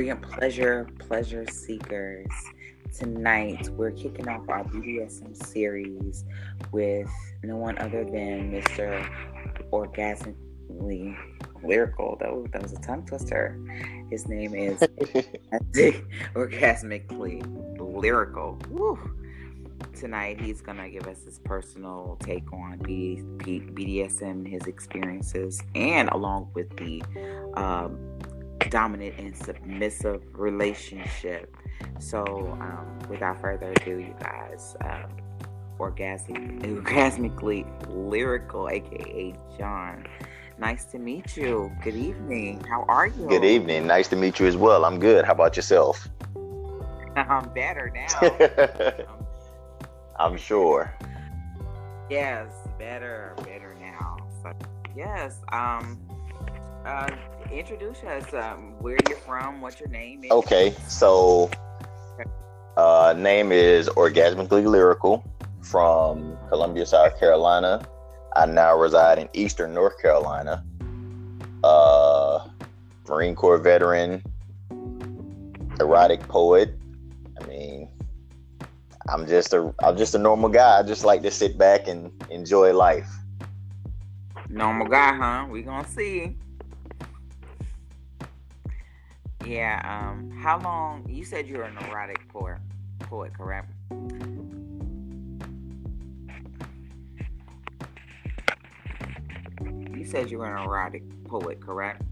Brilliant pleasure, pleasure seekers. Tonight, we're kicking off our BDSM series with no one other than Mr. Orgasmically Lyrical. That was, that was a tongue twister. His name is Orgasmically Lyrical. Woo. Tonight, he's to give us his personal take on BDSM, his experiences, and along with the um, dominant and submissive relationship. So, um, without further ado, you guys, um, orgasmic, orgasmically lyrical, aka John. Nice to meet you. Good evening. How are you? Good evening. Nice to meet you as well. I'm good. How about yourself? I'm better now. I'm sure. Yes, better, better now. So, yes. Um. Uh, introduce us. Um, where you're from? What's your name? Is. Okay, so uh, name is Orgasmically Lyrical from Columbia, South Carolina. I now reside in Eastern North Carolina. Uh, Marine Corps veteran, erotic poet. I mean, I'm just a I'm just a normal guy. I just like to sit back and enjoy life. Normal guy, huh? We gonna see. Yeah. Um. How long? You said you're an erotic poet, poet, correct? You said you were an erotic poet, correct?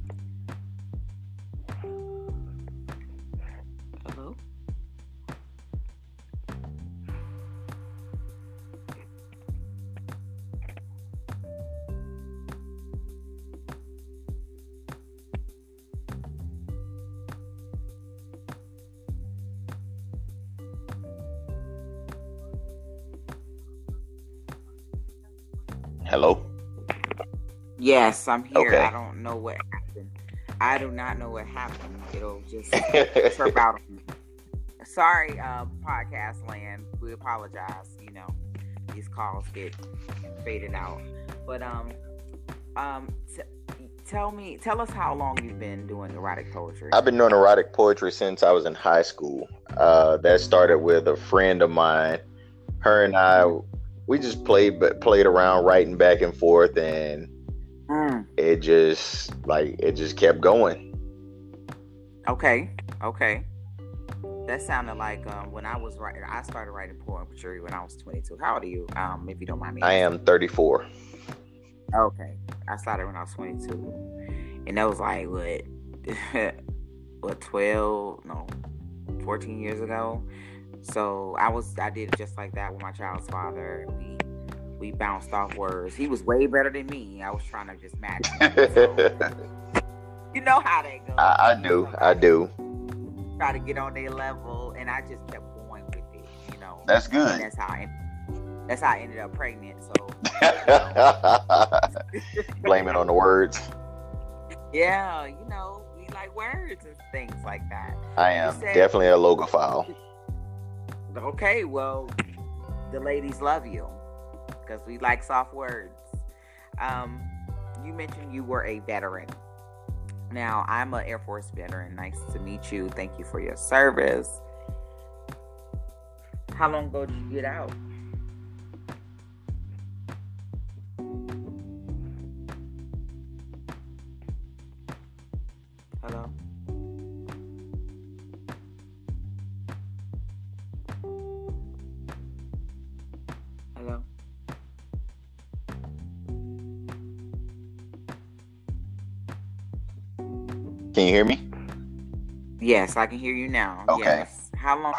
Yes, I'm here. Okay. I don't know what happened. I do not know what happened. It'll just trip out on me. Sorry, uh, podcast land. We apologize. You know, these calls get faded out. But um, um, t- tell me, tell us how long you've been doing erotic poetry. I've been doing erotic poetry since I was in high school. Uh, that started with a friend of mine. Her and I we just played but played around writing back and forth and mm. it just like it just kept going. Okay okay. That sounded like um, when i was writing i started writing poetry when i was 22 how old are you um, if you don't mind me i am 34 okay i started when i was 22 and that was like what what 12 no 14 years ago? So I was I did it just like that with my child's father. We we bounced off words. He was way better than me. I was trying to just match. Him, so. you know how that goes. I, I do. I do. Try to get on their level, and I just kept going with it. You know. That's good. And that's how I. That's how I ended up pregnant. So. Blame it on the words. Yeah, you know, we like words and things like that. I am said, definitely a logophile. Okay, well, the ladies love you because we like soft words. Um, you mentioned you were a veteran. Now, I'm an Air Force veteran. Nice to meet you. Thank you for your service. How long ago did you get out? You hear me? Yes, I can hear you now. Okay. Yes. How long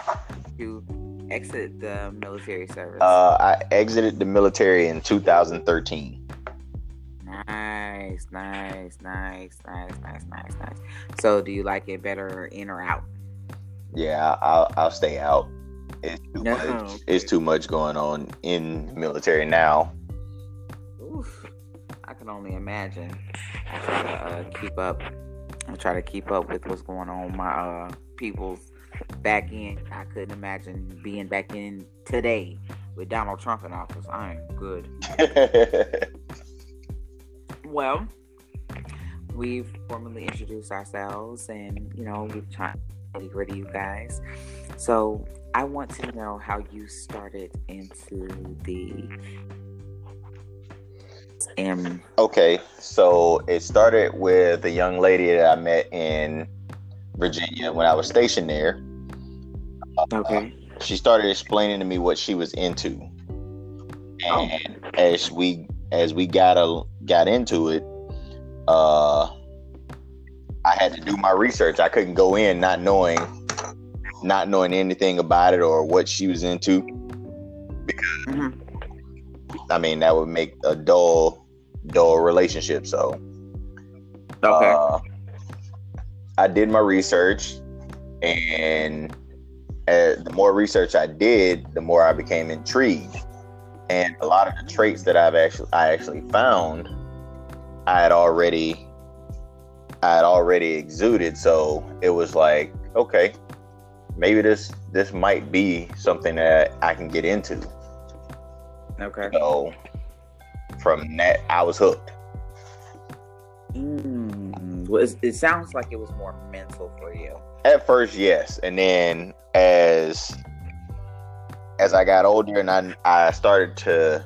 did you exit the military service? Uh, I exited the military in 2013. Nice, nice, nice, nice, nice, nice, nice. So, do you like it better in or out? Yeah, I'll I'll stay out. It's too no. much. It's too much going on in military now. Oof, I can only imagine. I try to uh, keep up I try to keep up with what's going on my uh, people's back in. I couldn't imagine being back in today with Donald Trump in office. I am good. well, we've formally introduced ourselves, and you know we've tried to gritty you guys. So I want to know how you started into the. Um, okay, so it started with a young lady that I met in Virginia when I was stationed there. Okay. Uh, she started explaining to me what she was into, oh. and oh. as we as we got a, got into it, uh, I had to do my research. I couldn't go in not knowing not knowing anything about it or what she was into because mm-hmm. I mean that would make a dull dull relationship. So okay. Uh, I did my research and uh, the more research I did, the more I became intrigued. And a lot of the traits that I've actually I actually found I had already I had already exuded. So it was like, okay, maybe this this might be something that I can get into. Okay. So from that, I was hooked. Mm, well, it sounds like it was more mental for you. At first, yes, and then as as I got older and I I started to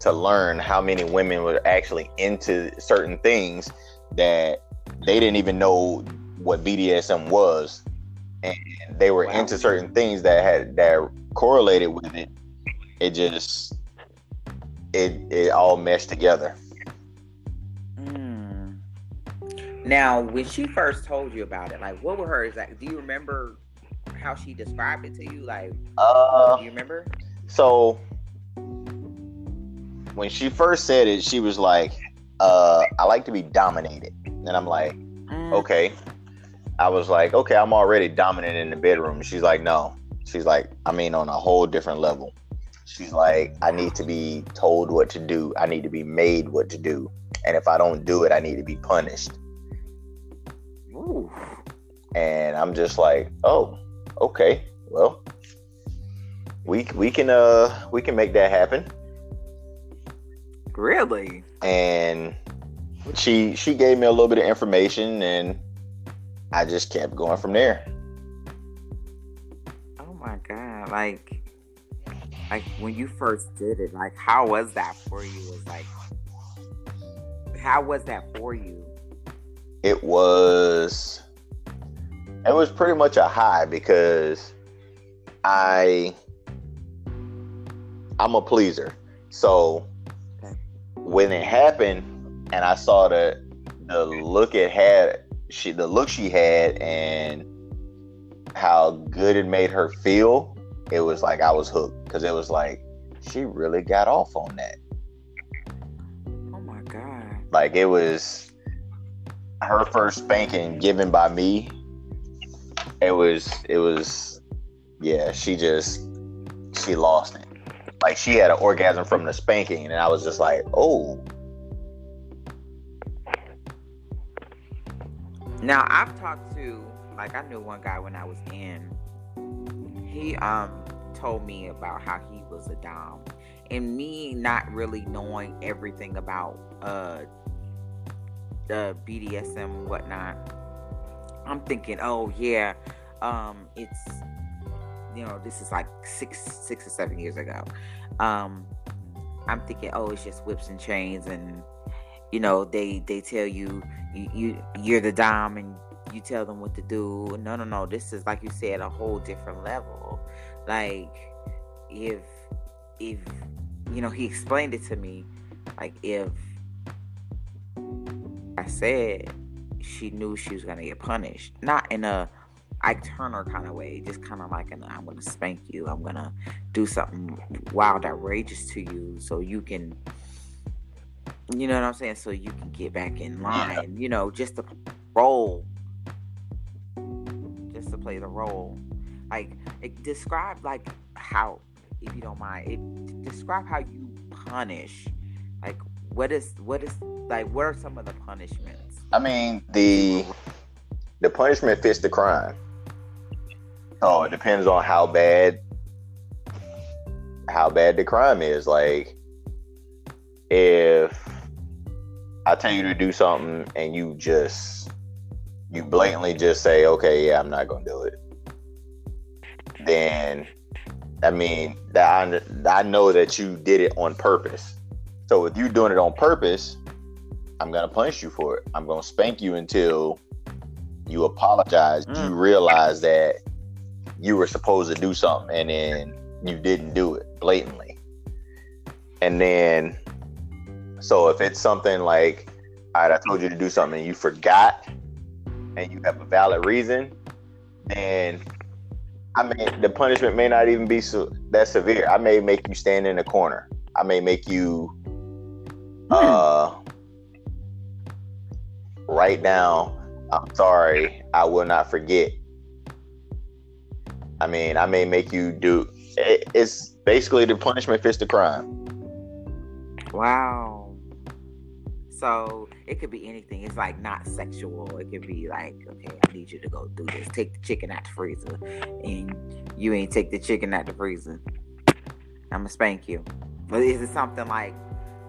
to learn how many women were actually into certain things that they didn't even know what BDSM was, and they were wow. into certain things that had that correlated with it. It just it it all meshed together. Mm. Now, when she first told you about it, like what were her exact? Do you remember how she described it to you? Like, uh, do you remember? So when she first said it, she was like, uh, "I like to be dominated," and I'm like, mm. "Okay." I was like, "Okay, I'm already dominant in the bedroom." She's like, "No." She's like, "I mean, on a whole different level." She's like, "I need to be told what to do. I need to be made what to do, and if I don't do it, I need to be punished." Ooh. And I'm just like, "Oh, okay, well, we we can uh we can make that happen." Really? And she she gave me a little bit of information and I just kept going from there. Oh my god. Like like when you first did it, like how was that for you? Was like how was that for you? It was it was pretty much a high because I I'm a pleaser. So when it happened and I saw the the look it had she the look she had and how good it made her feel, it was like I was hooked because it was like she really got off on that. Oh my god! Like it was her first spanking given by me. It was it was yeah. She just she lost it like she had an orgasm from the spanking, and I was just like, oh. Now I've talked to like I knew one guy when I was in. He um told me about how he was a dom, and me not really knowing everything about uh the BDSM whatnot. I'm thinking, oh yeah, um, it's you know, this is like six, six or seven years ago. Um, I'm thinking, oh, it's just whips and chains, and you know, they they tell you you, you you're the dom, and you tell them what to do. No, no, no. This is like you said, a whole different level. Like if if you know, he explained it to me, like if I said she knew she was gonna get punished, not in a Ike Turner kind of way, just kind of like, an, I'm to spank you. I'm to do something wild, outrageous to you so you can, you know what I'm saying? So you can get back in line, you know, just to roll, just to play the role. Like, it, describe, like, how, if you don't mind, it, describe how you punish. Like, what is, what is, like, what are some of the punishments? I mean, the, the punishment fits the crime. Oh, it depends on how bad how bad the crime is. Like if I tell you to do something and you just you blatantly just say, okay, yeah, I'm not gonna do it, then I mean that I, I know that you did it on purpose. So if you're doing it on purpose, I'm gonna punish you for it. I'm gonna spank you until you apologize. Mm. You realize that you were supposed to do something and then you didn't do it blatantly. And then so if it's something like, all right, I told you to do something and you forgot and you have a valid reason, then I mean the punishment may not even be so that severe. I may make you stand in a corner. I may make you hmm. uh write down I'm sorry, I will not forget. I mean, I may make you do it's basically the punishment fits the crime. Wow. So it could be anything. It's like not sexual. It could be like, okay, I need you to go do this. Take the chicken out the freezer, and you ain't take the chicken out the freezer. I'm gonna spank you. But is it something like,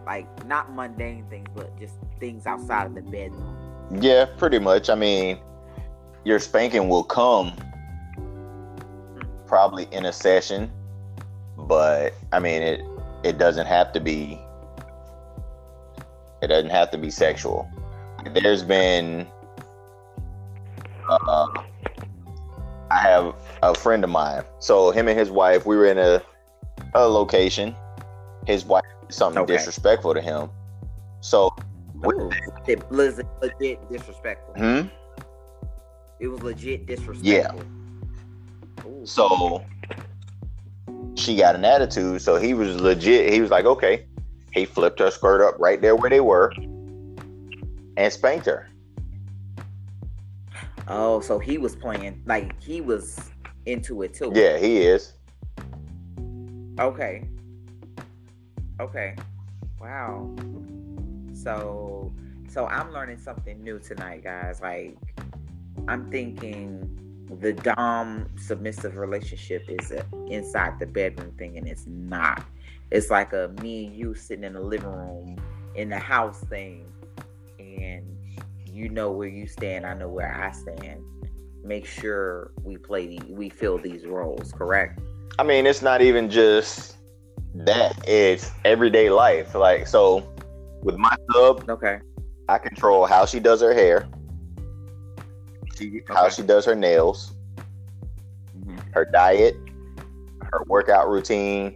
like not mundane things, but just things outside of the bedroom? Yeah, pretty much. I mean, your spanking will come probably in a session, but I mean it. It doesn't have to be it doesn't have to be sexual. There's been, uh, I have a friend of mine. So him and his wife, we were in a, a location. His wife did something okay. disrespectful to him. So Ooh, it was legit disrespectful. Hmm? It was legit disrespectful. Yeah. Ooh. So she got an attitude. So he was legit. He was like, okay, he flipped her skirt up right there where they were and spanked her. Oh, so he was playing like he was into it too. Yeah, he is. Okay. Okay. Wow. So so I'm learning something new tonight, guys. Like I'm thinking the dom submissive relationship is a inside the bedroom thing and it's not it's like a me and you sitting in the living room in the house thing and you know where you stand i know where i stand. Make sure we play the, we fill these roles correct? I mean it's not even just that it's everyday life. Like so with my sub okay. I control how she does her hair. She, okay. how she does her nails. Mm-hmm. her diet. Her workout routine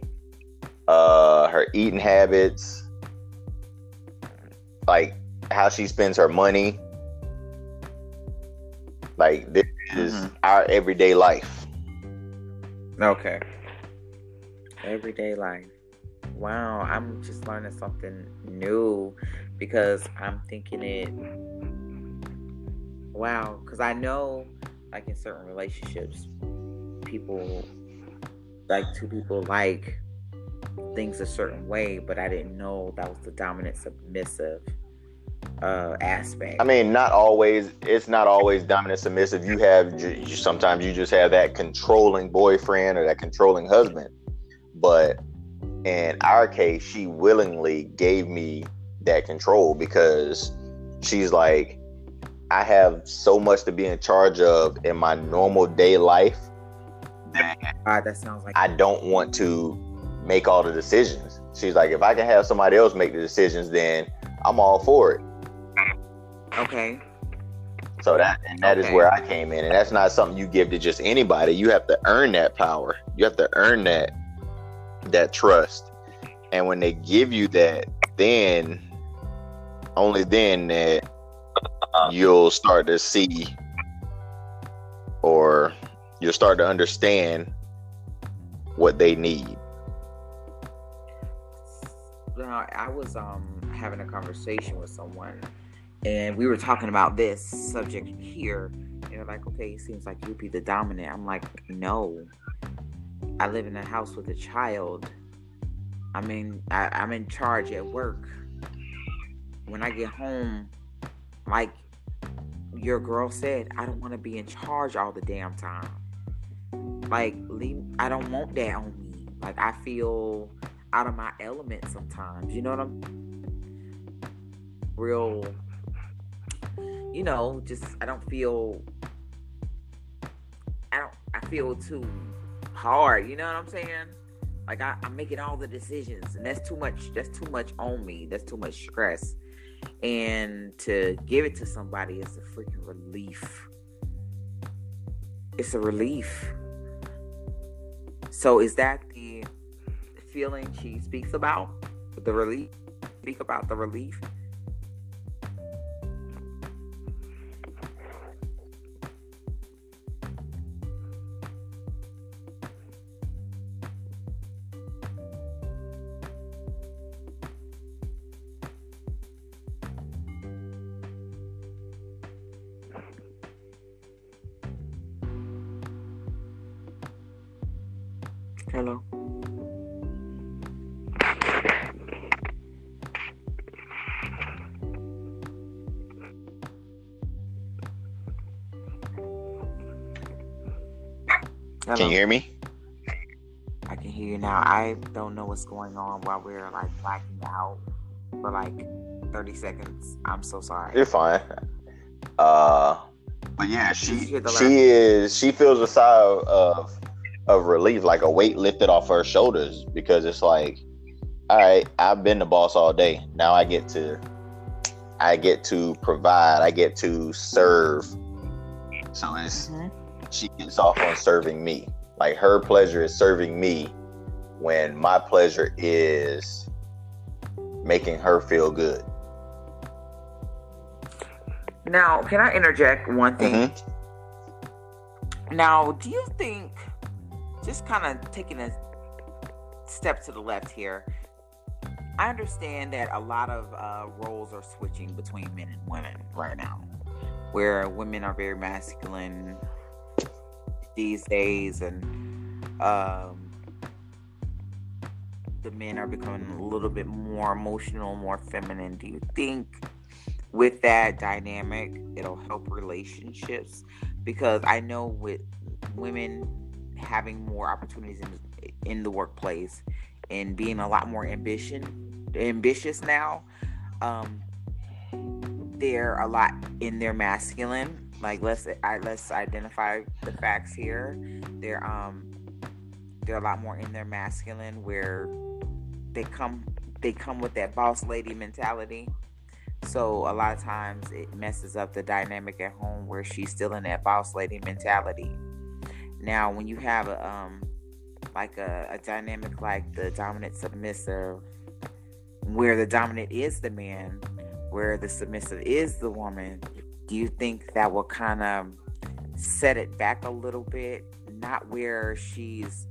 uh, her eating habits, like how she spends her money. Like this is mm-hmm. our everyday life. Okay. Everyday life. Wow, I'm just learning something new because I'm thinking it. Wow, because I know, like in certain relationships, people, like two people, like things a certain way, but I didn't know that was the dominant submissive uh, aspect. I mean, not always. It's not always dominant submissive. You have you, sometimes you just have that controlling boyfriend or that controlling husband. But in our case, she willingly gave me that control because she's like, I have so much to be in charge of in my normal day life. That, uh, that sounds like I don't want to make all the decisions. She's like, if I can have somebody else make the decisions, then I'm all for it. Okay. So that and that okay. is where I came in, and that's not something you give to just anybody. You have to earn that power. You have to earn that that trust. And when they give you that, then only then that you'll start to see or you'll start to understand what they need you know, I was um having a conversation with someone, and we were talking about this subject here. And they're like, "Okay, it seems like you'd be the dominant." I'm like, "No, I live in a house with a child. I mean, I, I'm in charge at work. When I get home, like your girl said, I don't want to be in charge all the damn time. Like, leave. I don't want that on me. Like, I feel." Out of my element sometimes. You know what I'm real you know, just I don't feel I don't I feel too hard, you know what I'm saying? Like I, I'm making all the decisions and that's too much that's too much on me. That's too much stress. And to give it to somebody is a freaking relief. It's a relief. So is that the feeling she speaks about? The relief? Speak about the relief? You hear me? I can hear you now. I don't know what's going on while we're like blacking out for like 30 seconds. I'm so sorry. You're fine. Uh, but yeah, she she is she feels a sigh of of relief, like a weight lifted off her shoulders, because it's like, all right, I've been the boss all day. Now I get to, I get to provide. I get to serve. So it's mm-hmm. she gets off on serving me. Like her pleasure is serving me, when my pleasure is making her feel good. Now, can I interject one thing? Mm-hmm. Now, do you think just kind of taking a step to the left here. I understand that a lot of uh, roles are switching between men and women right now, where women are very masculine these days, and um, the men are becoming a little bit more emotional, more feminine. Do you think with that dynamic, it'll help relationships? Because I know with women having more opportunities in, in the workplace and being a lot more ambition ambitious now um, they're a lot in their masculine like let's I, let's identify the facts here they're um they're a lot more in their masculine where they come they come with that boss lady mentality so a lot of times it messes up the dynamic at home where she's still in that boss lady mentality now, when you have a um like a, a dynamic like the dominant submissive, where the dominant is the man, where the submissive is the woman, do you think that will kind of set it back a little bit? Not where she's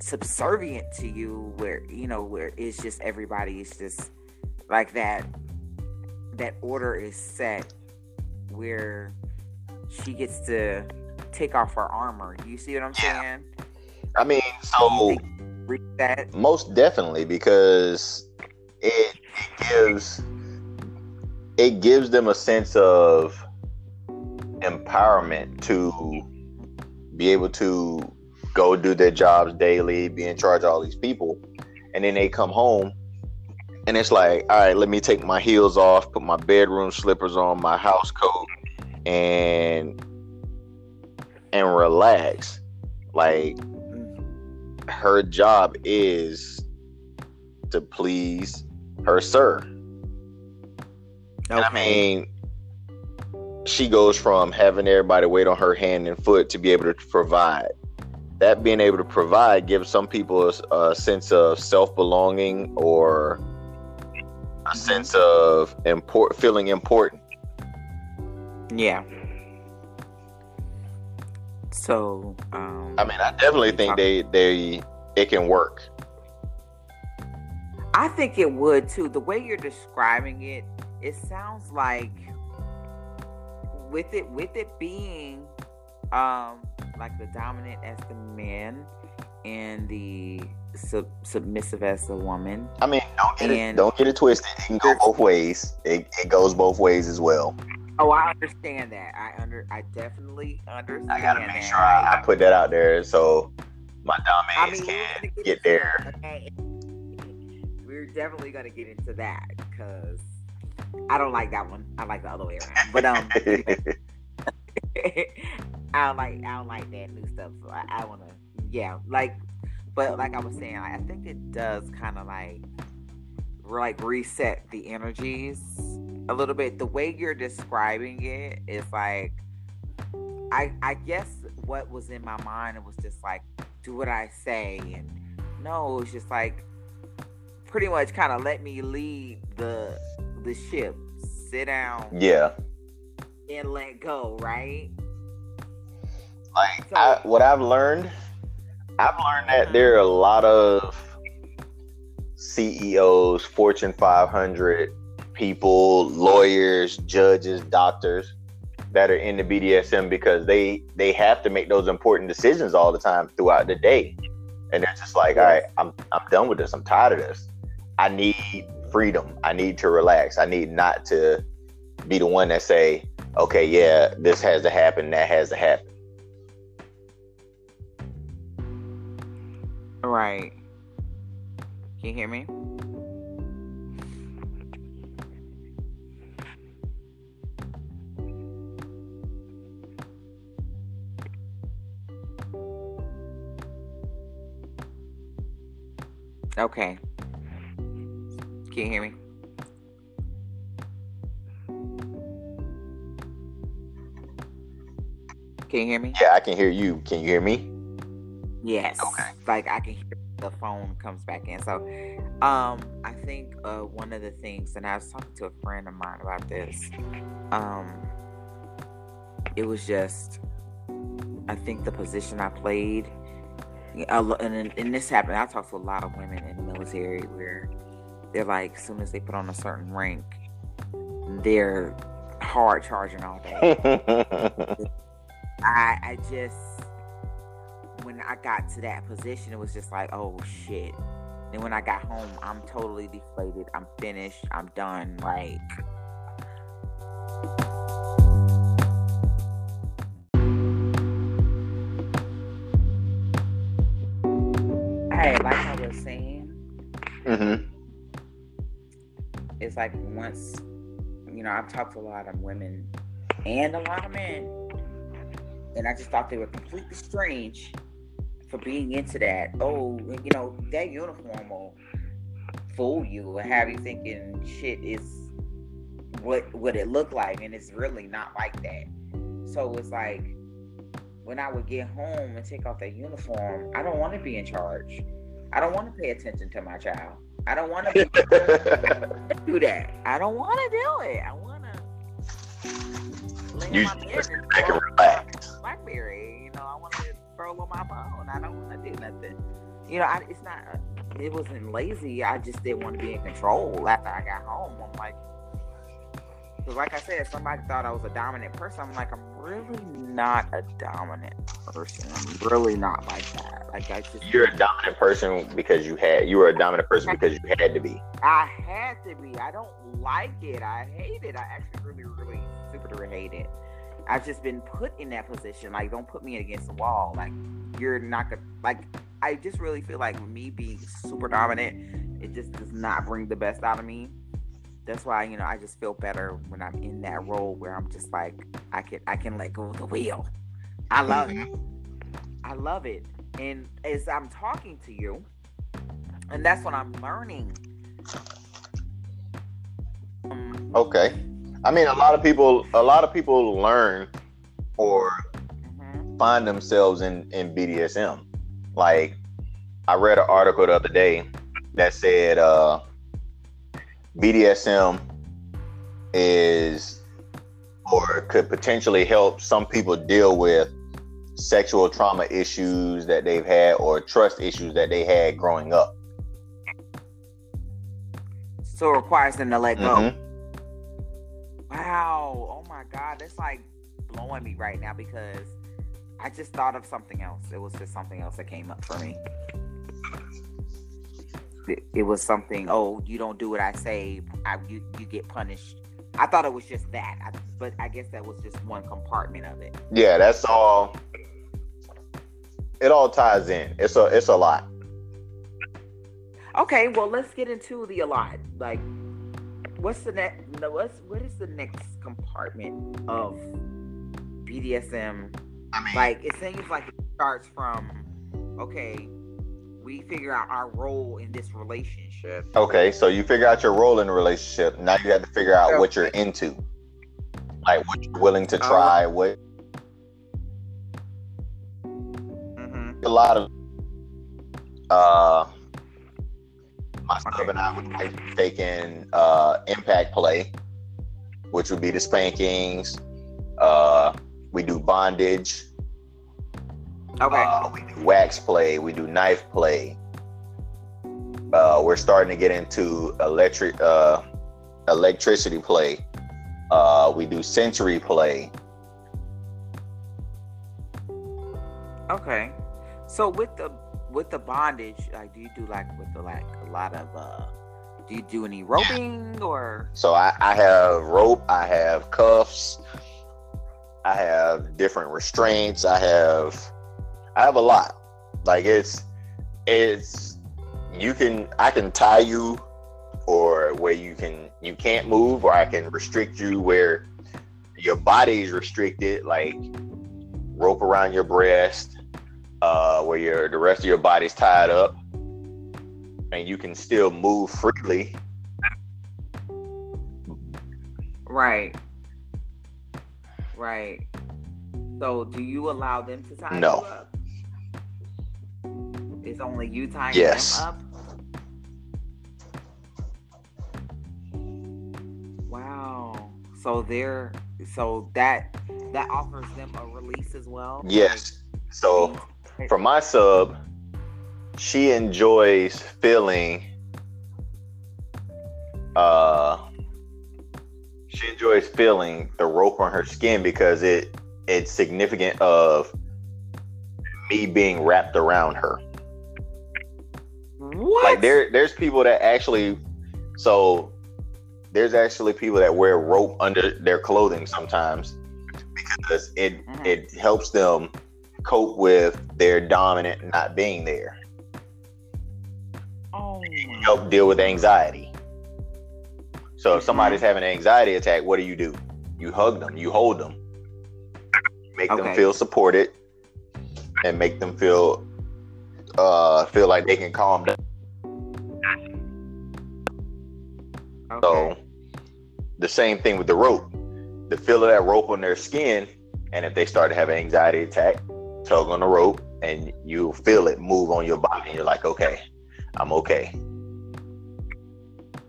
subservient to you, where you know where it's just everybody is just like that. That order is set where she gets to take off her armor. You see what I'm yeah. saying? I mean, so that most definitely because it, it gives it gives them a sense of empowerment to be able to go do their jobs daily, be in charge of all these people, and then they come home and it's like, all right, let me take my heels off, put my bedroom slippers on, my house coat, and and relax. Like her job is to please her sir. Okay. I mean, she goes from having everybody wait on her hand and foot to be able to provide. That being able to provide gives some people a, a sense of self belonging or a sense of import feeling important. Yeah. So, um, I mean, I definitely think they they it can work. I think it would too. The way you're describing it, it sounds like with it with it being um like the dominant as the man and the sub- submissive as the woman. I mean, don't get and it don't get it twisted. It can go both ways. It, it goes both ways as well. Oh, I understand that. I under, I definitely understand. I gotta make sure I, I, put that out there so my dumb I mean, can get, get there. Okay. We're definitely gonna get into that because I don't like that one. I like the other way around. But um, I don't like I don't like that new stuff. So I, I want to, yeah, like, but like I was saying, I think it does kind of like like reset the energies a little bit. The way you're describing it is like, I I guess what was in my mind was just like, do what I say, and no, it's just like pretty much kind of let me lead the the ship. Sit down. Yeah. And let go, right? Like so, I, what I've learned, I've learned that mm-hmm. there are a lot of CEOs, Fortune 500 people, lawyers, judges, doctors that are in the BDSM because they they have to make those important decisions all the time throughout the day. And they're just like, all right, I'm I'm done with this. I'm tired of this. I need freedom. I need to relax. I need not to be the one that say, okay, yeah, this has to happen, that has to happen. Right. Can you hear me? Okay. Can you hear me? Can you hear me? Yeah, I can hear you. Can you hear me? Yes. Okay. Like I can hear the phone comes back in. So um I think uh one of the things and I was talking to a friend of mine about this. Um it was just I think the position I played and, and this happened. I talked to a lot of women in the military where they're like, as soon as they put on a certain rank, they're hard charging all day. I, I just when I got to that position, it was just like, oh shit. And when I got home, I'm totally deflated. I'm finished. I'm done. Like. Hey, like I was saying, mm-hmm. it's like once, you know, I've talked to a lot of women and a lot of men, and I just thought they were completely strange for being into that. Oh, you know, that uniform will fool you and have you thinking shit is what what it looked like, and it's really not like that. So it's like when I would get home and take off that uniform, I don't want to be in charge. I don't want to pay attention to my child. I don't want to do that. I don't want to do it. I want to you, my bed and relax. Blackberry. You know, I want to scroll on my phone. I don't want to do nothing. You know, I, it's not. Uh, it wasn't lazy. I just didn't want to be in control. After I got home, I'm like, because like I said, somebody thought I was a dominant person. I'm like, I'm really not a dominant person. I'm really not like that. Like I just You're a dominant person because you had you were a dominant person because you had to be. I had to be. I don't like it. I hate it. I actually really, really super hate it. I've just been put in that position. Like, don't put me against the wall. Like, you're not gonna like I just really feel like me being super dominant, it just does not bring the best out of me that's why you know I just feel better when I'm in that role where I'm just like I can I can let go of the wheel. I love mm-hmm. it. I love it. And as I'm talking to you, and that's what I'm learning. Um, okay. I mean, a lot of people, a lot of people learn or mm-hmm. find themselves in in BDSM. Like, I read an article the other day that said, uh, BDSM is or could potentially help some people deal with sexual trauma issues that they've had or trust issues that they had growing up. So it requires them to let go. Wow. Oh my God. That's like blowing me right now because I just thought of something else. It was just something else that came up for me it, was something. Oh, you don't do what I say, I, you you get punished. I thought it was just that, I, but I guess that was just one compartment of it. Yeah, that's all. It all ties in. It's a it's a lot. Okay, well let's get into the a lot. Like, what's the next? What's what is the next compartment of BDSM? I mean, Like it seems like it starts from okay, we figure out our role in this relationship. okay, so you figure out your role in the relationship. Now you have to figure out what you're into, like what you're willing to Oh. try. What hmm a lot of uh my sub Okay. and I would like taking uh impact play, which would be the spankings. Uh we do bondage, Okay. uh, we do wax play, we do knife play. Uh we're starting to get into electric uh electricity play. Uh we do sensory play. Okay. So with the with the bondage, like do you do like with the like a lot of uh do you do any roping or So I, I have rope, I have cuffs, I have different restraints, I have I have a lot. Like it's it's you can I can tie you or where you can you can't move or I can restrict you where your body is restricted, like rope around your breast, uh, where your the rest of your body's tied up, and you can still move freely. Right. Right. So do you allow them to tie No. you up? It's only you tying Yes. them up? Wow. So they're so that that offers them a release as well? Yes. So for my sub, she enjoys feeling uh she enjoys feeling the rope on her skin because it it's significant of me being wrapped around her. What? Like there there's people that actually so there's actually people that wear rope under their clothing sometimes because it Mhm. it helps them cope with their dominant not being there. Oh Help deal with anxiety. So if somebody's having an anxiety attack, what do you do? You hug them, you hold them, make them feel supported, and make them feel uh feel like they can calm down. Okay. So the same thing with the rope. The feel of that rope on their skin, and if they start to have an anxiety attack, tug on the rope and you feel it move on your body. And you're like, okay, I'm okay.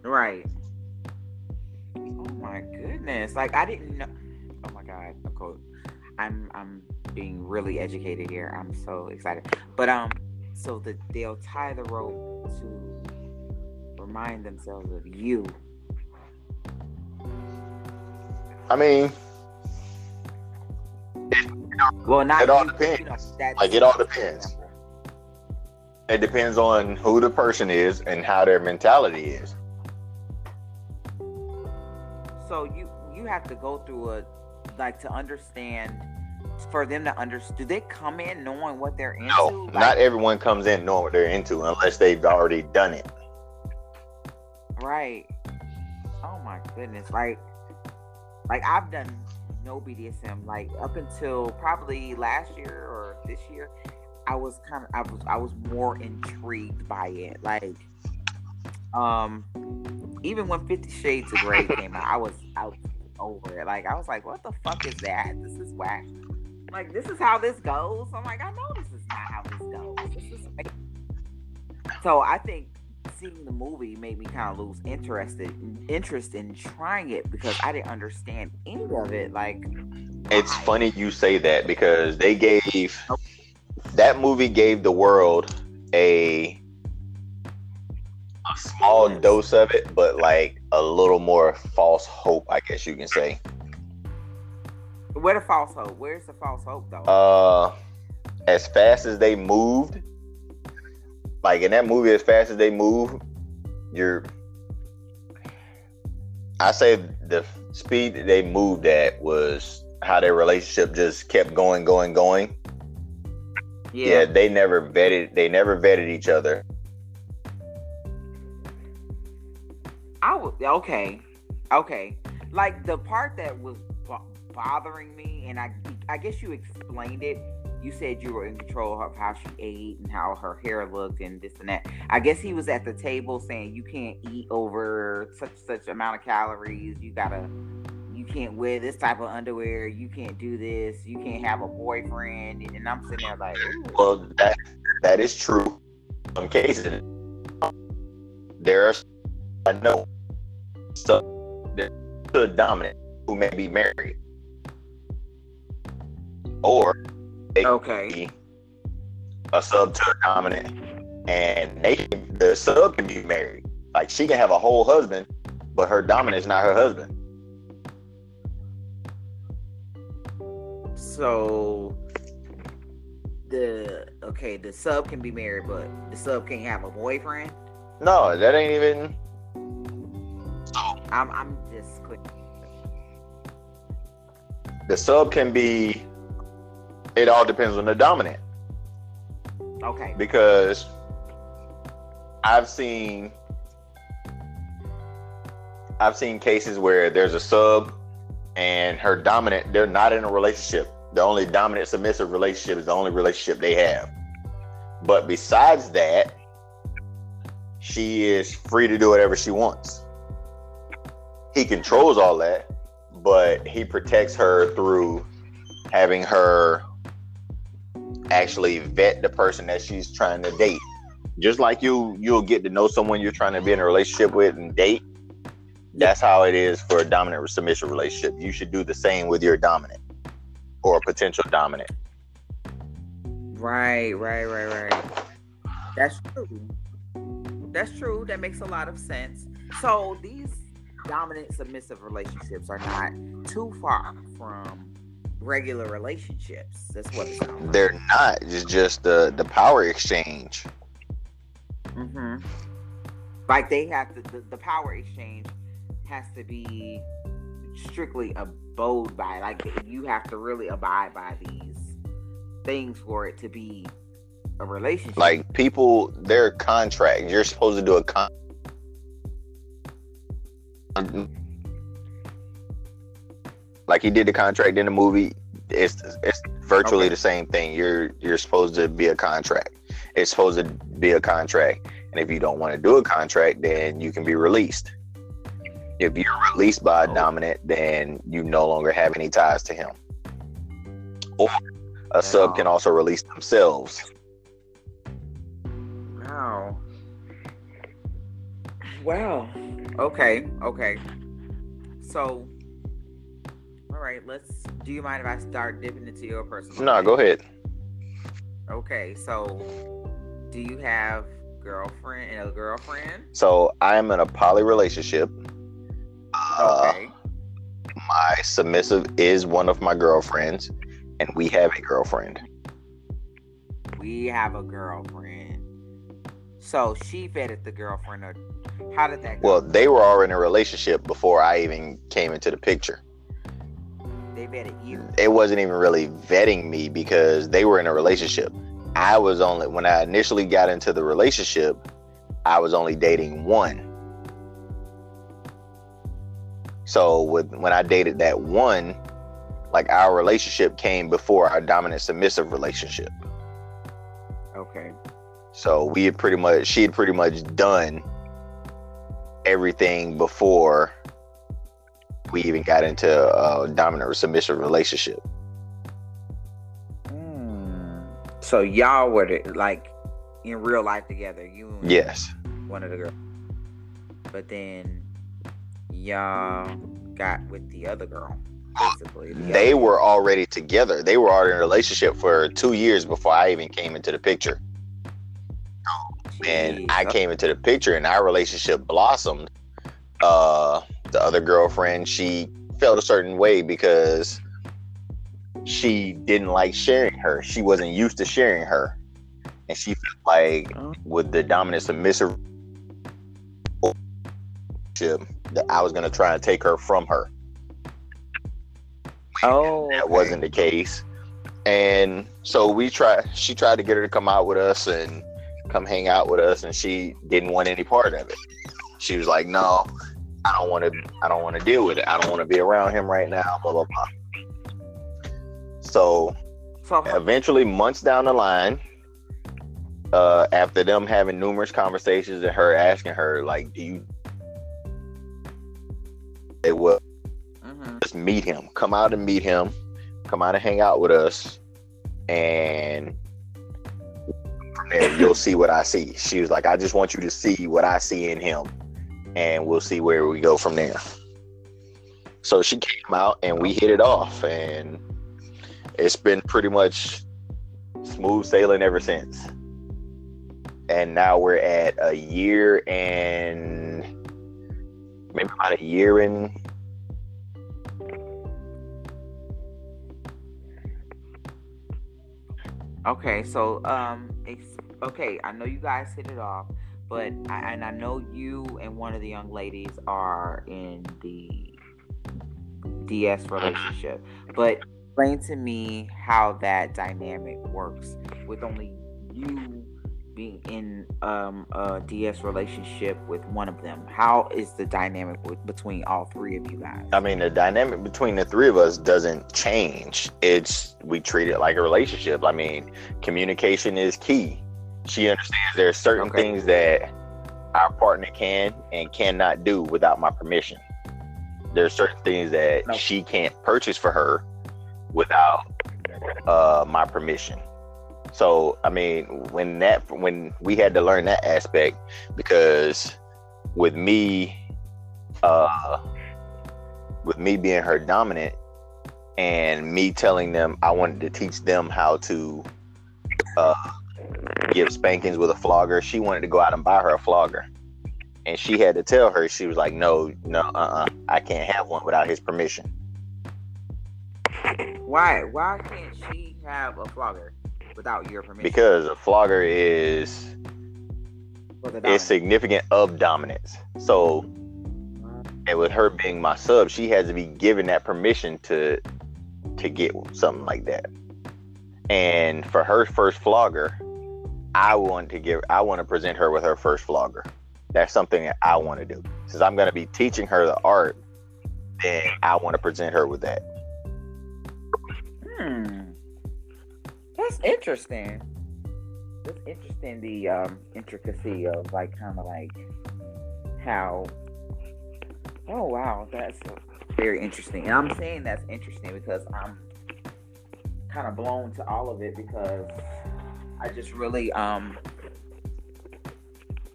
Right. Oh my goodness! Like I didn't know. Oh my god, Nicole. I'm I'm being really educated here. I'm so excited. But um, so that they'll tie the rope to remind themselves of you. I mean, Well, not It all depends. You know, Like, it all depends. it depends on who the person is and how their mentality is. So you you have to go through a like to understand for them to understand. Do they come in knowing what they're into? No, Like- not everyone comes in knowing what they're into unless they've already done it. Right. Oh my goodness. Like like I've done no BDSM like up until probably last year or this year. I was kind of I was I was more intrigued by it. Like um even when 50 Shades of Grey came out, I was out over it. Like I was like, what the fuck is that? This is whack. Like this is how this goes. I'm like, I know this is not how this goes. This is. So I think seeing the movie made me kind of lose interested interest in trying it because I didn't understand any of it. Like It's why? funny you say that because they gave that movie gave the world a a small Yes. dose of it, but like a little more false hope, I guess you can say. Where the false hope? Where's the false hope though? Uh as fast as they moved, like in that movie, as fast as they move, you're I say the speed that they moved at was how their relationship just kept going, going, going. yeah. they never vetted they never vetted each other I would okay. Okay, like the part that was bothering me, and I I guess you explained it. You said you were in control of how she ate and how her hair looked and this and that. I guess he was at the table saying you can't eat over such such amount of calories. You gotta you can't wear this type of underwear. You can't do this. You can't have a boyfriend. And I'm sitting there like, Ooh. well, that that is true. Some cases there's I know so the dominant who may be married or okay. A sub to a dominant and they the sub can be married. Like she can have a whole husband but her dominant is not her husband. So the okay the sub can be married but the sub can't have a boyfriend? No that ain't even i'm, I'm just quick the sub can be it all depends on the dominant. Okay. Because I've seen I've seen cases where there's a sub and her dominant, they're not in a relationship. The only dominant submissive relationship is the only relationship they have. But besides that, she is free to do whatever she wants. He controls all that, but he protects her through having her actually vet the person that she's trying to date. Just like you, you'll get to know someone you're trying to be in a relationship with and date. That's how it is for a dominant submission relationship. You should do the same with your dominant or a potential dominant. Right, right, right, right. That's true. That's true. That makes a lot of sense. So these dominant submissive relationships are not too far from regular relationships. That's what it sounds like. They're not. It's just the the power exchange. Mm-hmm. Like they have to the, the power exchange has to be strictly abode by. Like you have to really abide by these things for it to be a relationship. Like people, their contract. You're supposed to do a con like he did the contract in the movie. It's it's virtually okay. the same thing. You're you're supposed to be a contract. It's supposed to be a contract, and if you don't want to do a contract, then you can be released. If you're released by a oh. dominant, then you no longer have any ties to him. Or a sub can also release themselves. Wow. Wow. Okay. Okay. So all right, let's. Do you mind if I start dipping into your personal? No, go ahead. Okay, so do you have girlfriend and a girlfriend? So I'm in a poly relationship. Okay. Uh, my submissive is one of my girlfriends, and we have a girlfriend. We have a girlfriend. So she vetted the girlfriend, or how did that go? Well, they were all in a relationship before I even came into the picture they vetted you. It wasn't even really vetting me because they were in a relationship. I was only when I initially got into the relationship, I was only dating one. So with when I dated that one, like our relationship came before our dominant submissive relationship. Okay. So we had pretty much she had pretty much done everything before we even got into a dominant or submissive relationship. Mm. So y'all were like in real life together, you yes, one of the girls. But then y'all got with the other girl. Basically, the they were girl. already together. They were already in a relationship for two years before I even came into the picture. Jeez. And I came into the picture, and our relationship blossomed. Uh, the other girlfriend, she felt a certain way because she didn't like sharing her. She wasn't used to sharing her. And she felt like oh. with the dominant submissive ship that I was gonna try and take her from her. Oh that okay. wasn't the case. And so we tried she tried to get her to come out with us and come hang out with us and she didn't want any part of it. She was like, No, I don't want to. I don't want to deal with it. I don't want to be around him right now. Blah blah blah. So, so eventually, months down the line, uh, after them having numerous conversations and her asking her like, "Do you?" They will mm-hmm. just meet him. Come out and meet him. Come out and hang out with us, and from there you'll see what I see. She was like, "I just want you to see what I see in him." And we'll see where we go from there. So she came out and we hit it off, and it's been pretty much smooth sailing ever since. And now we're at a year and maybe about a year and Okay, so um, okay, I know you guys hit it off but I, and I know you and one of the young ladies are in the DS relationship, but explain to me how that dynamic works with only you being in um, a DS relationship with one of them. How is the dynamic with, between all three of you guys? I mean, the dynamic between the three of us doesn't change. It's we treat it like a relationship. I mean, communication is key she understands there are certain okay. things that our partner can and cannot do without my permission. There are certain things that no. she can't purchase for her without uh, my permission. So I mean, when that when we had to learn that aspect, because with me, uh, with me being her dominant, and me telling them I wanted to teach them how to uh, give spankings with a flogger. She wanted to go out and buy her a flogger. And she had to tell her, she was like, no, no, uh uh-uh, uh I can't have one without his permission. Why? Why can't she have a flogger without your permission? Because a flogger is is significant of dominance. So and with her being my sub, she has to be given that permission to to get something like that. And for her first flogger, I want to give I want to present her with her first flogger. That's something that I want to do. Since I'm going to be teaching her the art, then I want to present her with that. Hmm. That's interesting. That's interesting the um, intricacy of like kind of like how. Oh wow, that's very interesting. And I'm saying that's interesting because I'm kind of blown to all of it because I just really um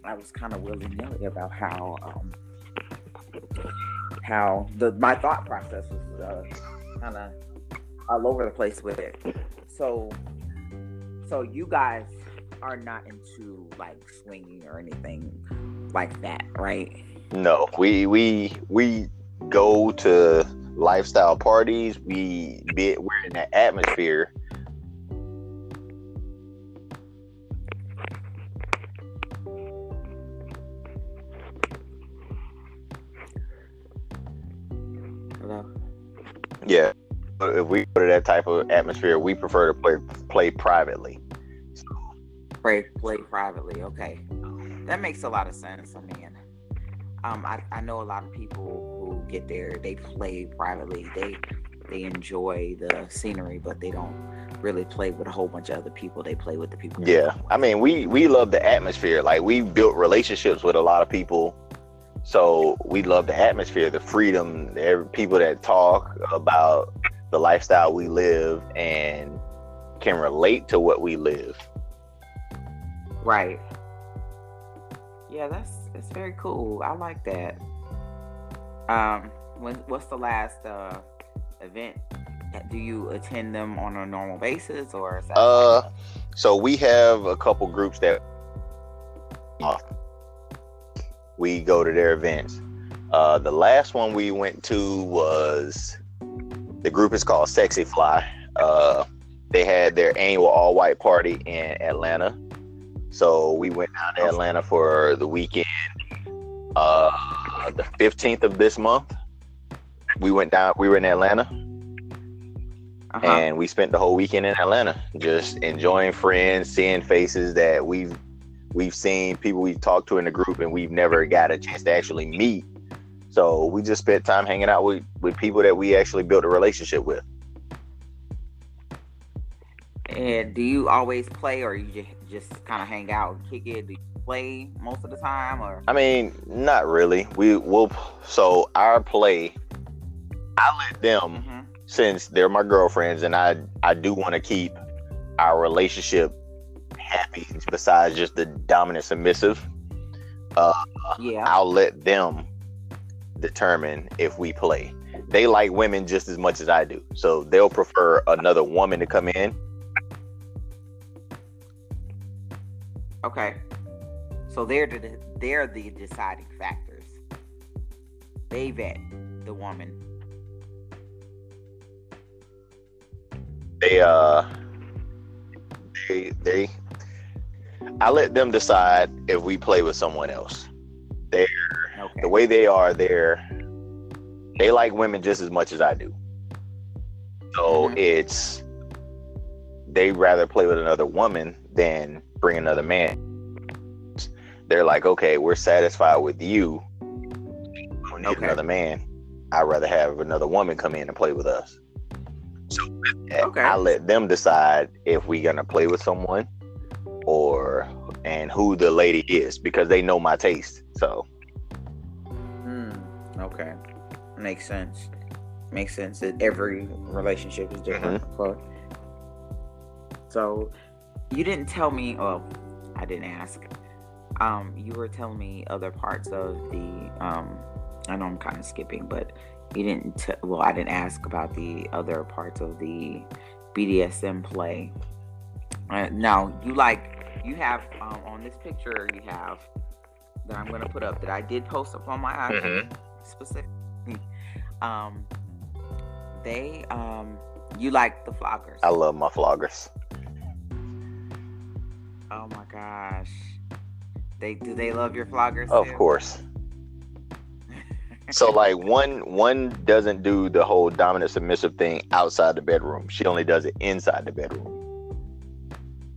I was kind of willy nilly about how um how the my thought process was uh, kind of all over the place with it. So so you guys are not into like swinging or anything like that, right? No, we we we go to lifestyle parties. We be we're in that atmosphere Yeah, if we go to that type of atmosphere, we prefer to play play privately. Play play privately. Okay, that makes a lot of sense. I mean, um, I, I know a lot of people who get there, they play privately. They they enjoy the scenery, but they don't really play with a whole bunch of other people. They play with the people. Yeah, I mean, we we love the atmosphere. Like we built relationships with a lot of people so we love the atmosphere, the freedom, the people that talk about the lifestyle we live and can relate to what we live. Right. Yeah, that's that's very cool. I like that. Um, when what's the last uh event? Do you attend them on a normal basis or? uh, like- so we have a couple groups that we go to their events. Uh, the last one we went to was the group is called Sexy Fly. Uh, they had their annual all white party in Atlanta. So we went down to Atlanta for the weekend. Uh, the 15th of this month, we went down, we were in Atlanta. Uh-huh. And we spent the whole weekend in Atlanta, just enjoying friends, seeing faces that we've we've seen people we've talked to in the group and we've never got a chance to actually meet. So we just spent time hanging out with with people that we actually built a relationship with. And do you always play, or you just just kind of hang out and kick it? Do you play most of the time, or? I mean, not really. We will. So our play, I let them Mhm. since they're my girlfriends, and I I do want to keep our relationship happy. Besides just the dominant submissive, Yeah. I'll let them determine if we play. They like women just as much as I do, so they'll prefer another woman to come in. Okay. So they're the they're the deciding factors. They vet the woman. They uh, they they. I let them decide if we play with someone else. They're okay. the way they are, they're they like women just as much as I do. So Mhm. it's they rather play with another woman than bring another man. They're like, okay, we're satisfied with you. We need Okay. another man. I'd rather have another woman come in and play with us. So Okay. I let them decide if we're gonna play with someone and who the lady is because they know my taste. So Hmm. Okay. Makes sense. Makes sense that every relationship is different. Mm-hmm. So, you didn't tell me. Oh, I didn't ask. Um, you were telling me other parts of the. Um, I know I'm kind of skipping, but you didn't. T- well, I didn't ask about the other parts of the BDSM play. Uh, now, you like you have um, on this picture you have that I'm gonna put up that I did post up on my IG Mhm. specifically. Um, they um, you like the floggers? I love my floggers. oh my gosh, they do they love your floggers? Of too? course. So like one one doesn't do the whole dominant submissive thing outside the bedroom. She only does it inside the bedroom.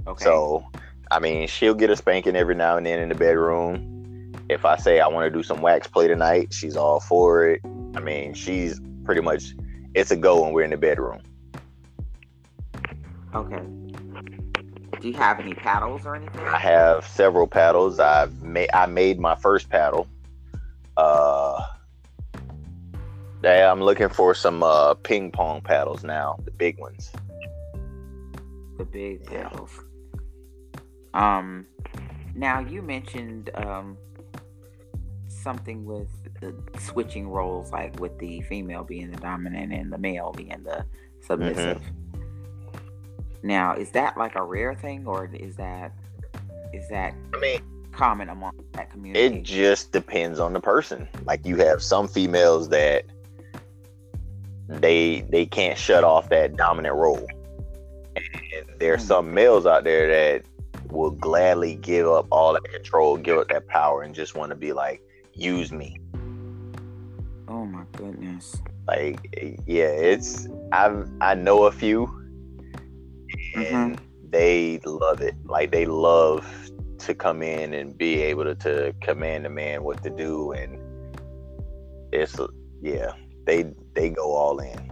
okay. So I mean, she'll get a spanking every now and then in the bedroom. If I say I want to do some wax play tonight, she's all for it. I mean, she's pretty much it's a go when we're in the bedroom. okay. Do you have any paddles or anything? I have several paddles. I've made I made my first paddle. Uh yeah, I'm looking for some uh ping pong paddles now, the big ones. the big Yeah. Paddles. Um, now you mentioned um something with the switching roles, like with the female being the dominant and the male being the submissive. Now, is that like a rare thing, or is that is that I mean, common among that community? it just depends on the person. Like you have some females that they they can't shut off that dominant role. And there's Mm. some males out there that will gladly give up all that control, give up that power and just want to be like, use me. oh my goodness. Like yeah, it's I've I know a few mm-hmm. and they love it. Like they love to come in and be able to, to command a man what to do and it's yeah, they they go all in.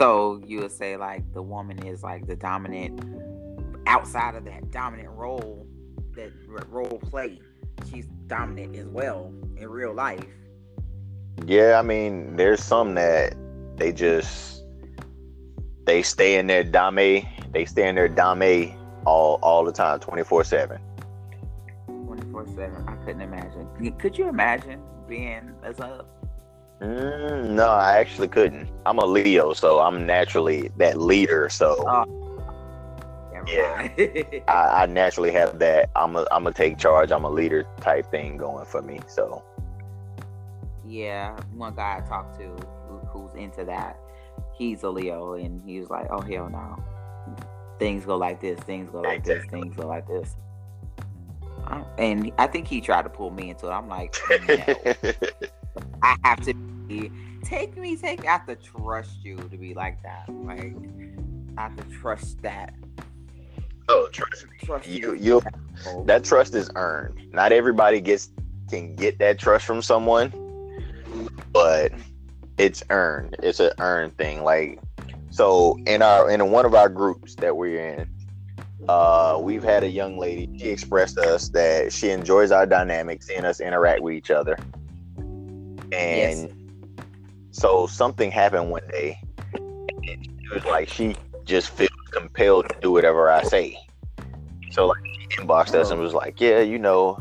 So you would say like the woman is like the dominant outside of that dominant role, that role play. She's dominant as well in real life. Yeah, I mean, there's some that they just they stay in their dame, they stay in their dame all all the time, 24/7. 24 7. I couldn't imagine. Could you imagine being as a. Mm, no, I actually couldn't. I'm a Leo, so I'm naturally that leader. So Never Yeah. mind. I, I naturally have that. I'm a I'm gonna take charge. I'm a leader type thing going for me. So yeah, one guy I talked to who, who's into that, he's a Leo, and he was like, oh, hell no. Things go like this, things go like this, things go like this. Uh, And I think he tried to pull me into it. I'm like, no. I have to be take me, take me. I have to trust you to be like that. Like I have to trust that. Oh, trust me. Trust You you that trust is earned. Not everybody gets can get that trust from someone. but it's earned. It's an earned thing. Like so in our in one of our groups that we're in, uh, we've had a young lady. She expressed to us that she enjoys our dynamic, seeing us interact with each other. And yes. so something happened one day, and it was like she just feels compelled to do whatever I say. So like she inboxed us and oh. was like, "Yeah, you know,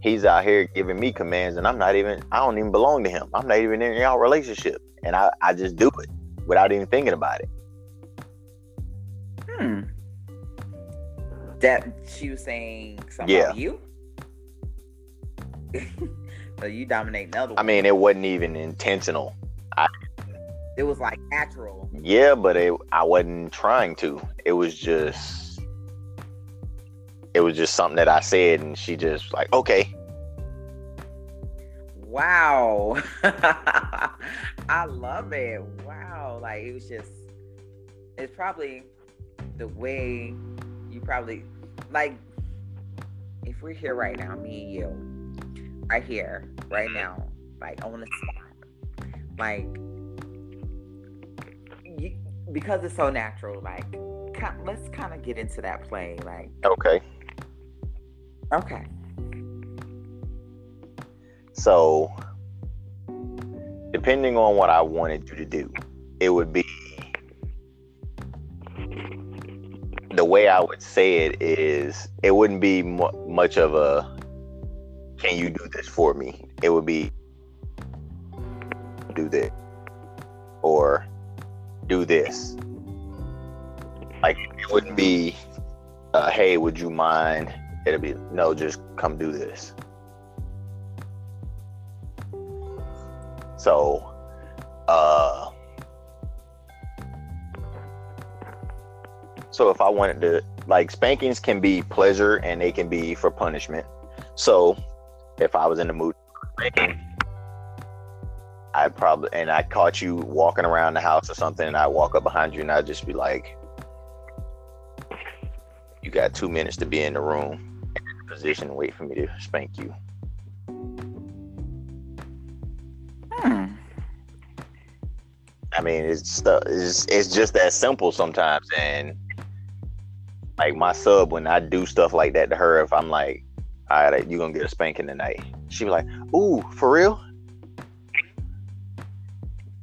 he's out here giving me commands, and I'm not even. I don't even belong to him. I'm not even in our relationship, and I I just do it." without even thinking about it. Hmm. That she was saying something yeah. about you. so you dominate another. I mean, it wasn't even intentional. I, it was like natural. Yeah, but it, I wasn't trying to. It was just, it was just something that I said, and she just like, okay. Wow, I love it. Wow, like it was just, it's probably the way you probably like. If we're here right now, me and you, right here, right mm-hmm. now, like on the spot, like you, because it's so natural. Like, let's kind of get into that play. Like, okay, okay. So, depending on what I wanted you to do, it would be the way I would say it is it wouldn't be much of a can you do this for me? It would be do this or do this. Like it wouldn't be uh, hey, would you mind? It'll be no, just come do this. So, uh, so if I wanted to, like, spankings can be pleasure and they can be for punishment. So, if I was in the mood I probably and I caught you walking around the house or something, and I walk up behind you and I just be like, "You got two minutes to be in the room, position, and wait for me to spank you." Hmm. I mean, it's it's it's just that simple sometimes. And like my sub, when I do stuff like that to her, if I'm like, "All right, you gonna get a spanking tonight," she be like, "Ooh, for real?"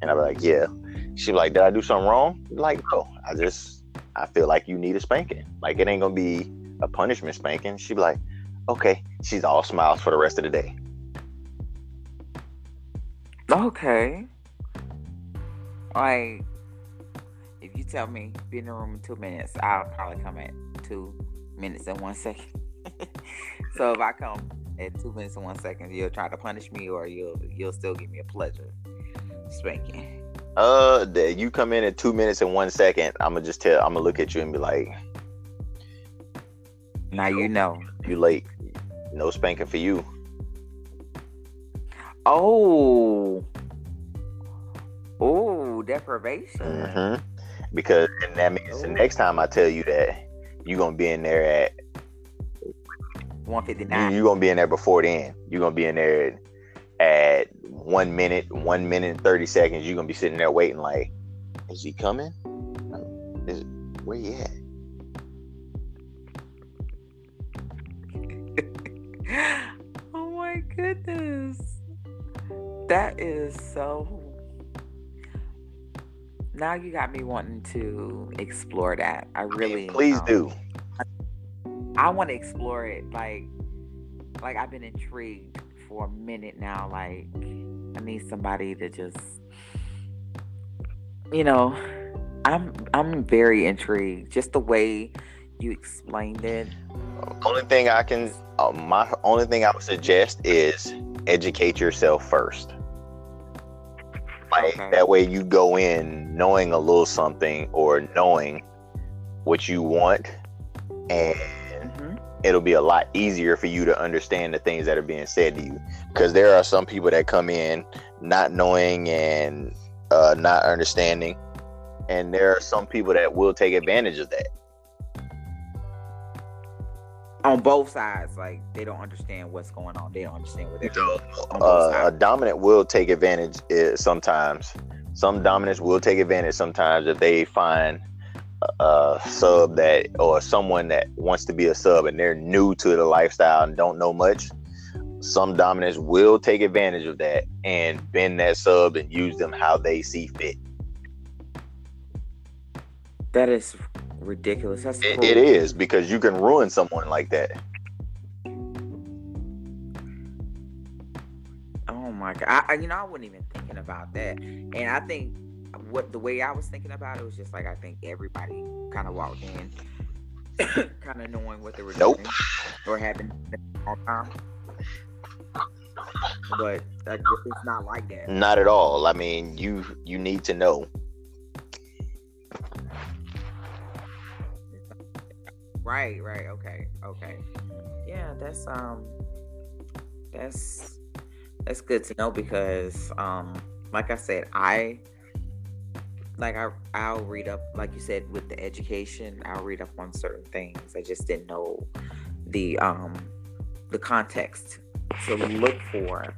And I be like, "Yeah." She be like, "Did I do something wrong?" like, no, I just I feel like you need a spanking. Like it ain't gonna be a punishment spanking. She be like, "Okay." She's all smiles for the rest of the day. Okay. Like, if you tell me be in the room in two minutes, I'll probably come at two minutes and one second. so if I come at two minutes and one second, you'll try to punish me, or you'll you'll still give me a pleasure spanking. Uh, you come in at two minutes and one second. I'm gonna just tell. I'm gonna look at you and be like, "Now you know you late. No spanking for you." Oh, Oh, deprivation. Mm-hmm. Because and that means Ooh. the next time I tell you that you're gonna be in there at 159. You're gonna be in there before then. You're gonna be in there at, at one minute, one minute and thirty seconds. You're gonna be sitting there waiting, like, is he coming? Is where he at? Goodness. That is so now you got me wanting to explore that. I really please um, do. I want to explore it. Like, like I've been intrigued for a minute now. Like, I need somebody to just, you know, I'm I'm very intrigued. Just the way you explained it. Only thing I can, uh, my only thing I would suggest is educate yourself first. Like okay. that way you go in knowing a little something or knowing what you want and mm-hmm. it'll be a lot easier for you to understand the things that are being said to you because there are some people that come in not knowing and uh, not understanding and there are some people that will take advantage of that on both sides, like they don't understand what's going on. They don't understand what they're doing. Uh, a dominant will take advantage uh, sometimes. Some dominants will take advantage sometimes if they find a sub that or someone that wants to be a sub and they're new to the lifestyle and don't know much. Some dominants will take advantage of that and bend that sub and use them how they see fit. That is ridiculous. That's it, it is because you can ruin someone like that. Oh my god! I, you know, I wasn't even thinking about that, and I think what the way I was thinking about it was just like I think everybody kind of walked in, kind of knowing what they were nope. doing or having all time. But uh, it's not like that. Not at all. I mean, you you need to know Right, right, okay, okay. Yeah, that's um that's that's good to know because um like I said, I like I I'll read up like you said with the education, I'll read up on certain things. I just didn't know the um the context to look for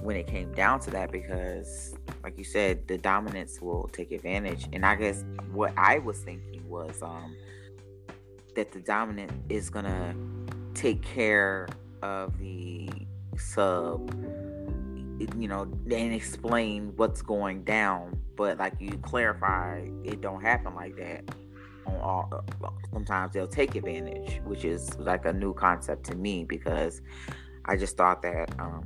when it came down to that because like you said, the dominance will take advantage. And I guess what I was thinking was um that the dominant is gonna take care of the sub you know and explain what's going down. But like you clarify it don't happen like that on all sometimes they'll take advantage which is like a new concept to me because i just thought that um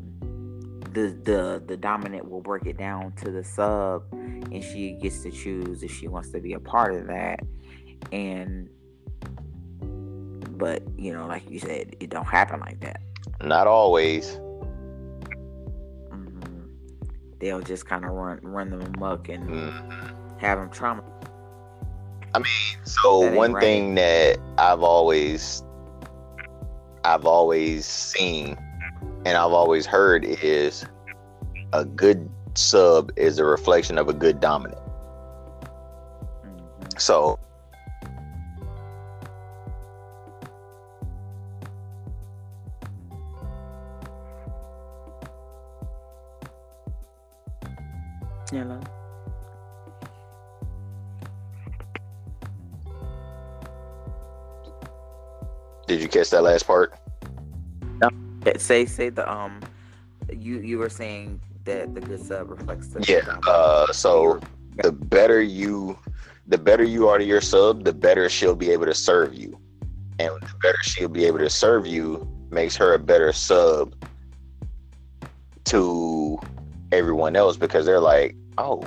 the the the dominant will break it down to the sub and she gets to choose if she wants to be a part of that. And but you know, like you said, it don't happen like that. Not always. Mm-hmm. They'll just kind of run run them amok and mm-hmm. have them trauma. I mean, so one right. thing that I've always I've always seen and I've always heard is a good sub is a reflection of a good dominant. Mm-hmm. So catch that last part? Say say the um you you were saying that the good sub reflects the yeah. Uh, so the better you the better you are to your sub, the better she'll be able to serve you, and the better she'll be able to serve you makes her a better sub to everyone else because they're like, oh,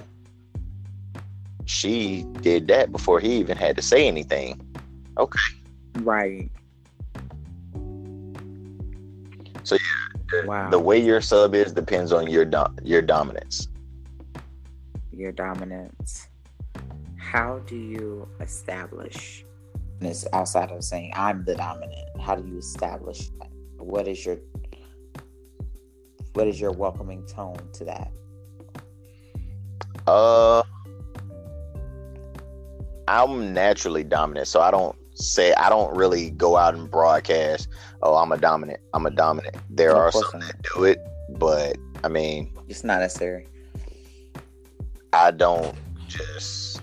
she did that before he even had to say anything. Okay. Right. So yeah, the, wow. the way your sub is depends on your do- your dominance. Your dominance. How do you establish this outside of saying I'm the dominant? How do you establish that? What is your what is your welcoming tone to that? Uh, I'm naturally dominant, so I don't say I don't really go out and broadcast. Oh, I'm a dominant. I'm a dominant. There are some that do it, but I mean, it's not necessary. I don't just.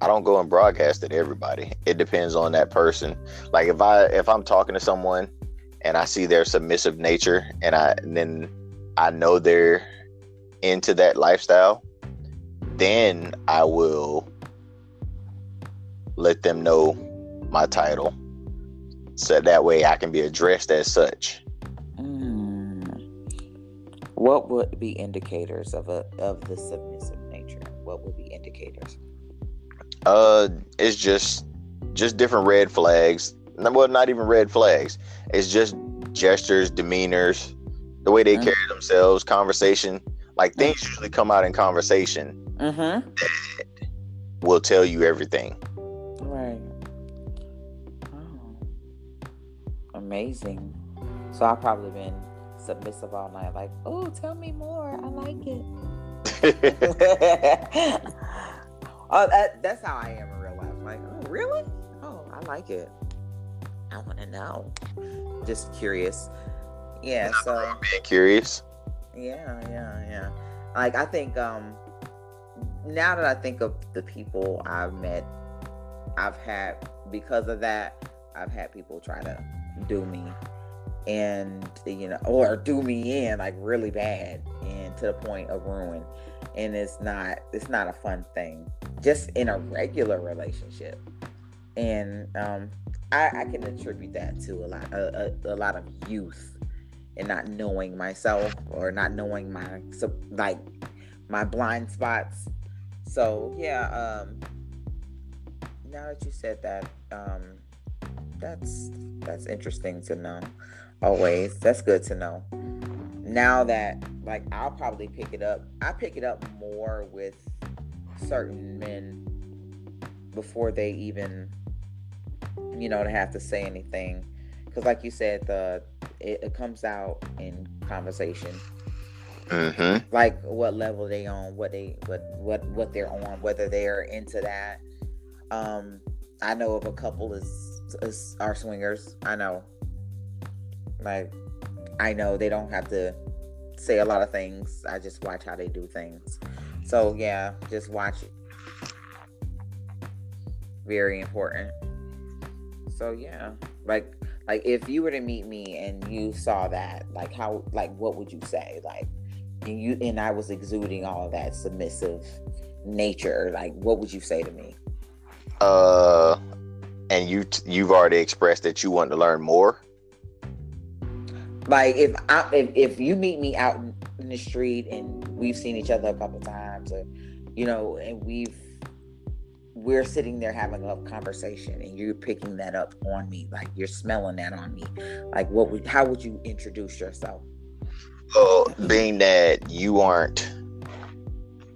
I don't go and broadcast it to everybody. It depends on that person. Like if I if I'm talking to someone and I see their submissive nature and I and then I know they're into that lifestyle, then I will let them know my title. So that way I can be addressed as such. Mm. What would be indicators of a of the submissive nature? What would be indicators? Uh it's just just different red flags. Well, not even red flags. It's just gestures, demeanors, the way they mm-hmm. carry themselves, conversation. Like things mm-hmm. usually come out in conversation mm-hmm. that will tell you everything. Right. Amazing. So I've probably been submissive all night, like, oh, tell me more. I like it. oh, that, that's how I am in real life. Like, oh, really? Oh, I like it. I want to know. Just curious. Yeah. Nothing So being curious. yeah, yeah, yeah. Like I think um now that I think of the people I've met, I've had because of that, I've had people try to do me. And you know or do me in like really bad and to the point of ruin. And it's not it's not a fun thing just in a regular relationship. And um i, I can attribute that to a lot a, a, a lot of youth and not knowing myself or not knowing my like my blind spots. So yeah um now that you said that um that's that's interesting to know always. That's good to know. Now that like i'll probably pick it up i pick it up more with certain men before they even you know to have to say anything. Because like you said the it, it comes out in conversation. Mm-hmm. like what level they on what they what what what they're on whether they're into that. Um i know of a couple is, is are swingers. I know. Like i know they don't have to say a lot of things. I just watch how they do things. So yeah just watch. It very important. So yeah. Like like if you were to meet me and you saw that like how like what would you say? Like and you and I was exuding all of that submissive nature, like what would you say to me? Uh, and you t- you've already expressed that you want to learn more. Like if I if, if you meet me out in the street and we've seen each other a couple times, or you know, and we've we're sitting there having a conversation and you're picking that up on me, like you're smelling that on me. Like what would how would you introduce yourself? Well, being that you aren't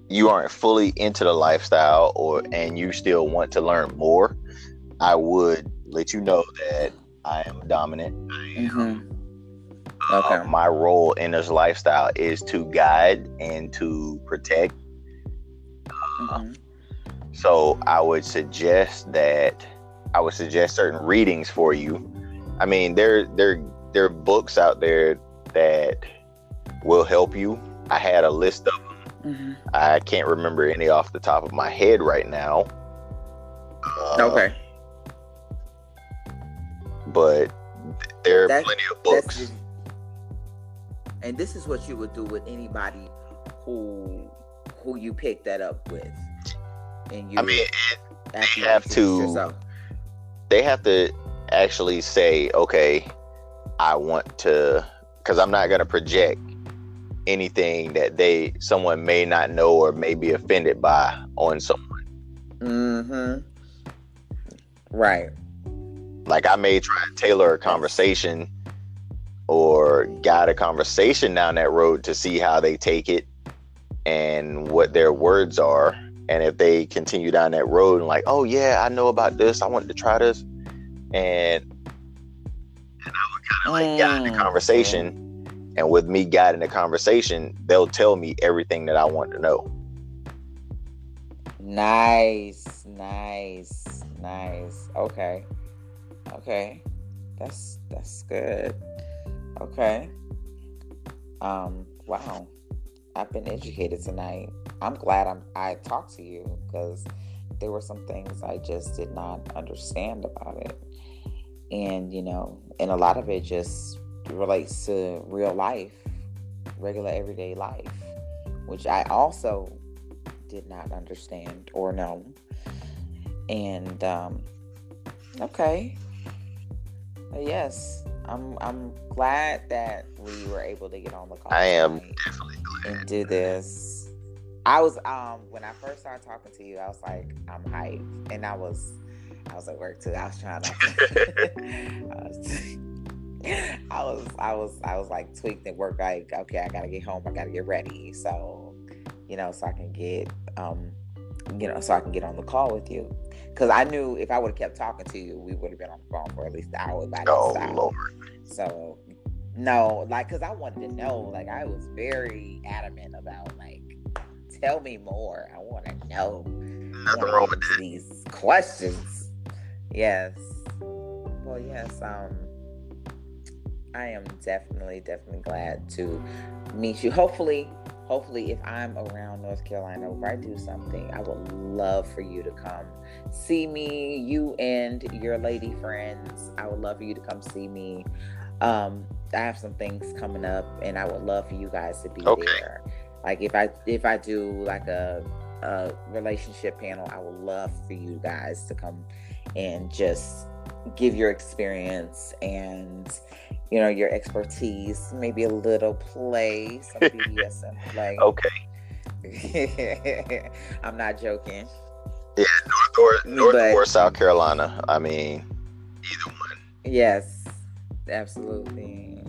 you aren't fully into the lifestyle or and you still want to learn more, I would let you know that I am dominant. I am Mm-hmm. Uh, Okay. my role in this lifestyle is to guide and to protect. Mhm. So I would suggest that I would suggest certain readings for you. I mean, there there there are books out there that will help you. I had a list of them. Mhm. I can't remember any off the top of my head right now. Uh, Okay. But there are That- plenty of books. just- and this is what you would do with anybody who who you pick that up with. And you I mean, you have to- yourself. they have to actually say, okay, I want to, because I'm not going to project anything that they someone may not know or may be offended by on someone. Mm-hmm. Right. Like I may try and tailor a conversation or guide a conversation down that road to see how they take it and what their words are. And if they continue down that road and like, oh yeah, I know about this, I wanted to try this, and and I would kind of like guide the Mm, conversation. And with me guiding the conversation, they'll tell me everything that I want to know. Nice, nice, nice. Okay. Okay. That's that's good. Okay. Um, wow. I've been educated tonight. I'm glad I'm I talked to you because there were some things I just did not understand about it. And you know, and a lot of it just relates to real life, regular everyday life, which I also did not understand or know. And um okay. Uh, Yes, I'm I'm glad that we were able to get on the call. I am definitely definitely and do this. I was um when I first started talking to you, I was like, I'm hyped. And I was I was at work too. I was trying to I was I was I was I was like tweaked at work like okay I gotta get home I gotta get ready so you know so I can get um you know so I can get on the call with you because I knew if I would have kept talking to you we would have been on the phone for at least an hour by Oh this time Lord. so no like because I wanted to know like I was very adamant about like tell me more I want to know Nothing wrong with that. these questions. Yes. well, yes. Um, I am definitely, definitely glad to meet you. Hopefully, hopefully, if I'm around North Carolina or I do something, I would love for you to come see me. You and your lady friends. I would love for you to come see me. Um, I have some things coming up, and I would love for you guys to be okay. there. Like if I if I do like a a relationship panel, I would love for you guys to come and just give your experience and you know your expertise, maybe a little play, some BDSM play. Okay. I'm not joking. Yeah, North or North but, or South Carolina. I mean, either one. Yes, absolutely.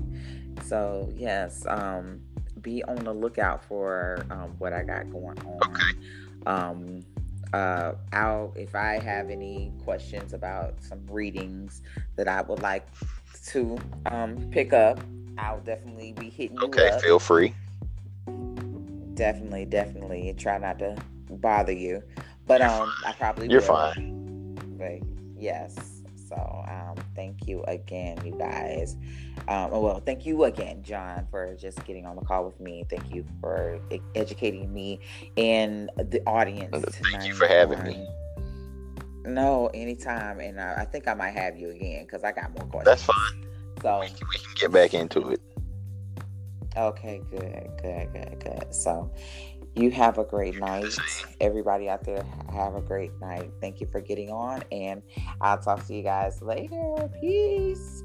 So yes, um, be on the lookout for um, what I got going on. Okay. Um, uh, I'll if I have any questions about some readings that I would like to um, pick up, I'll definitely be hitting you okay, feel free. Definitely, definitely. Try not to bother you, but um, I probably you're will. fine. But yes. So um, thank you again, you guys. Um, well, thank you again, John, for just getting on the call with me. Thank you for educating me and the audience tonight. Thank you for having me. No, anytime, and I, I, think I might have you again because I got more questions. That's fine. So we can, we can get back into it. Okay, good, good, good, good. So, you have a great night. Everybody out there, have a great night. Thank you for getting on, and I'll talk to you guys later. Peace.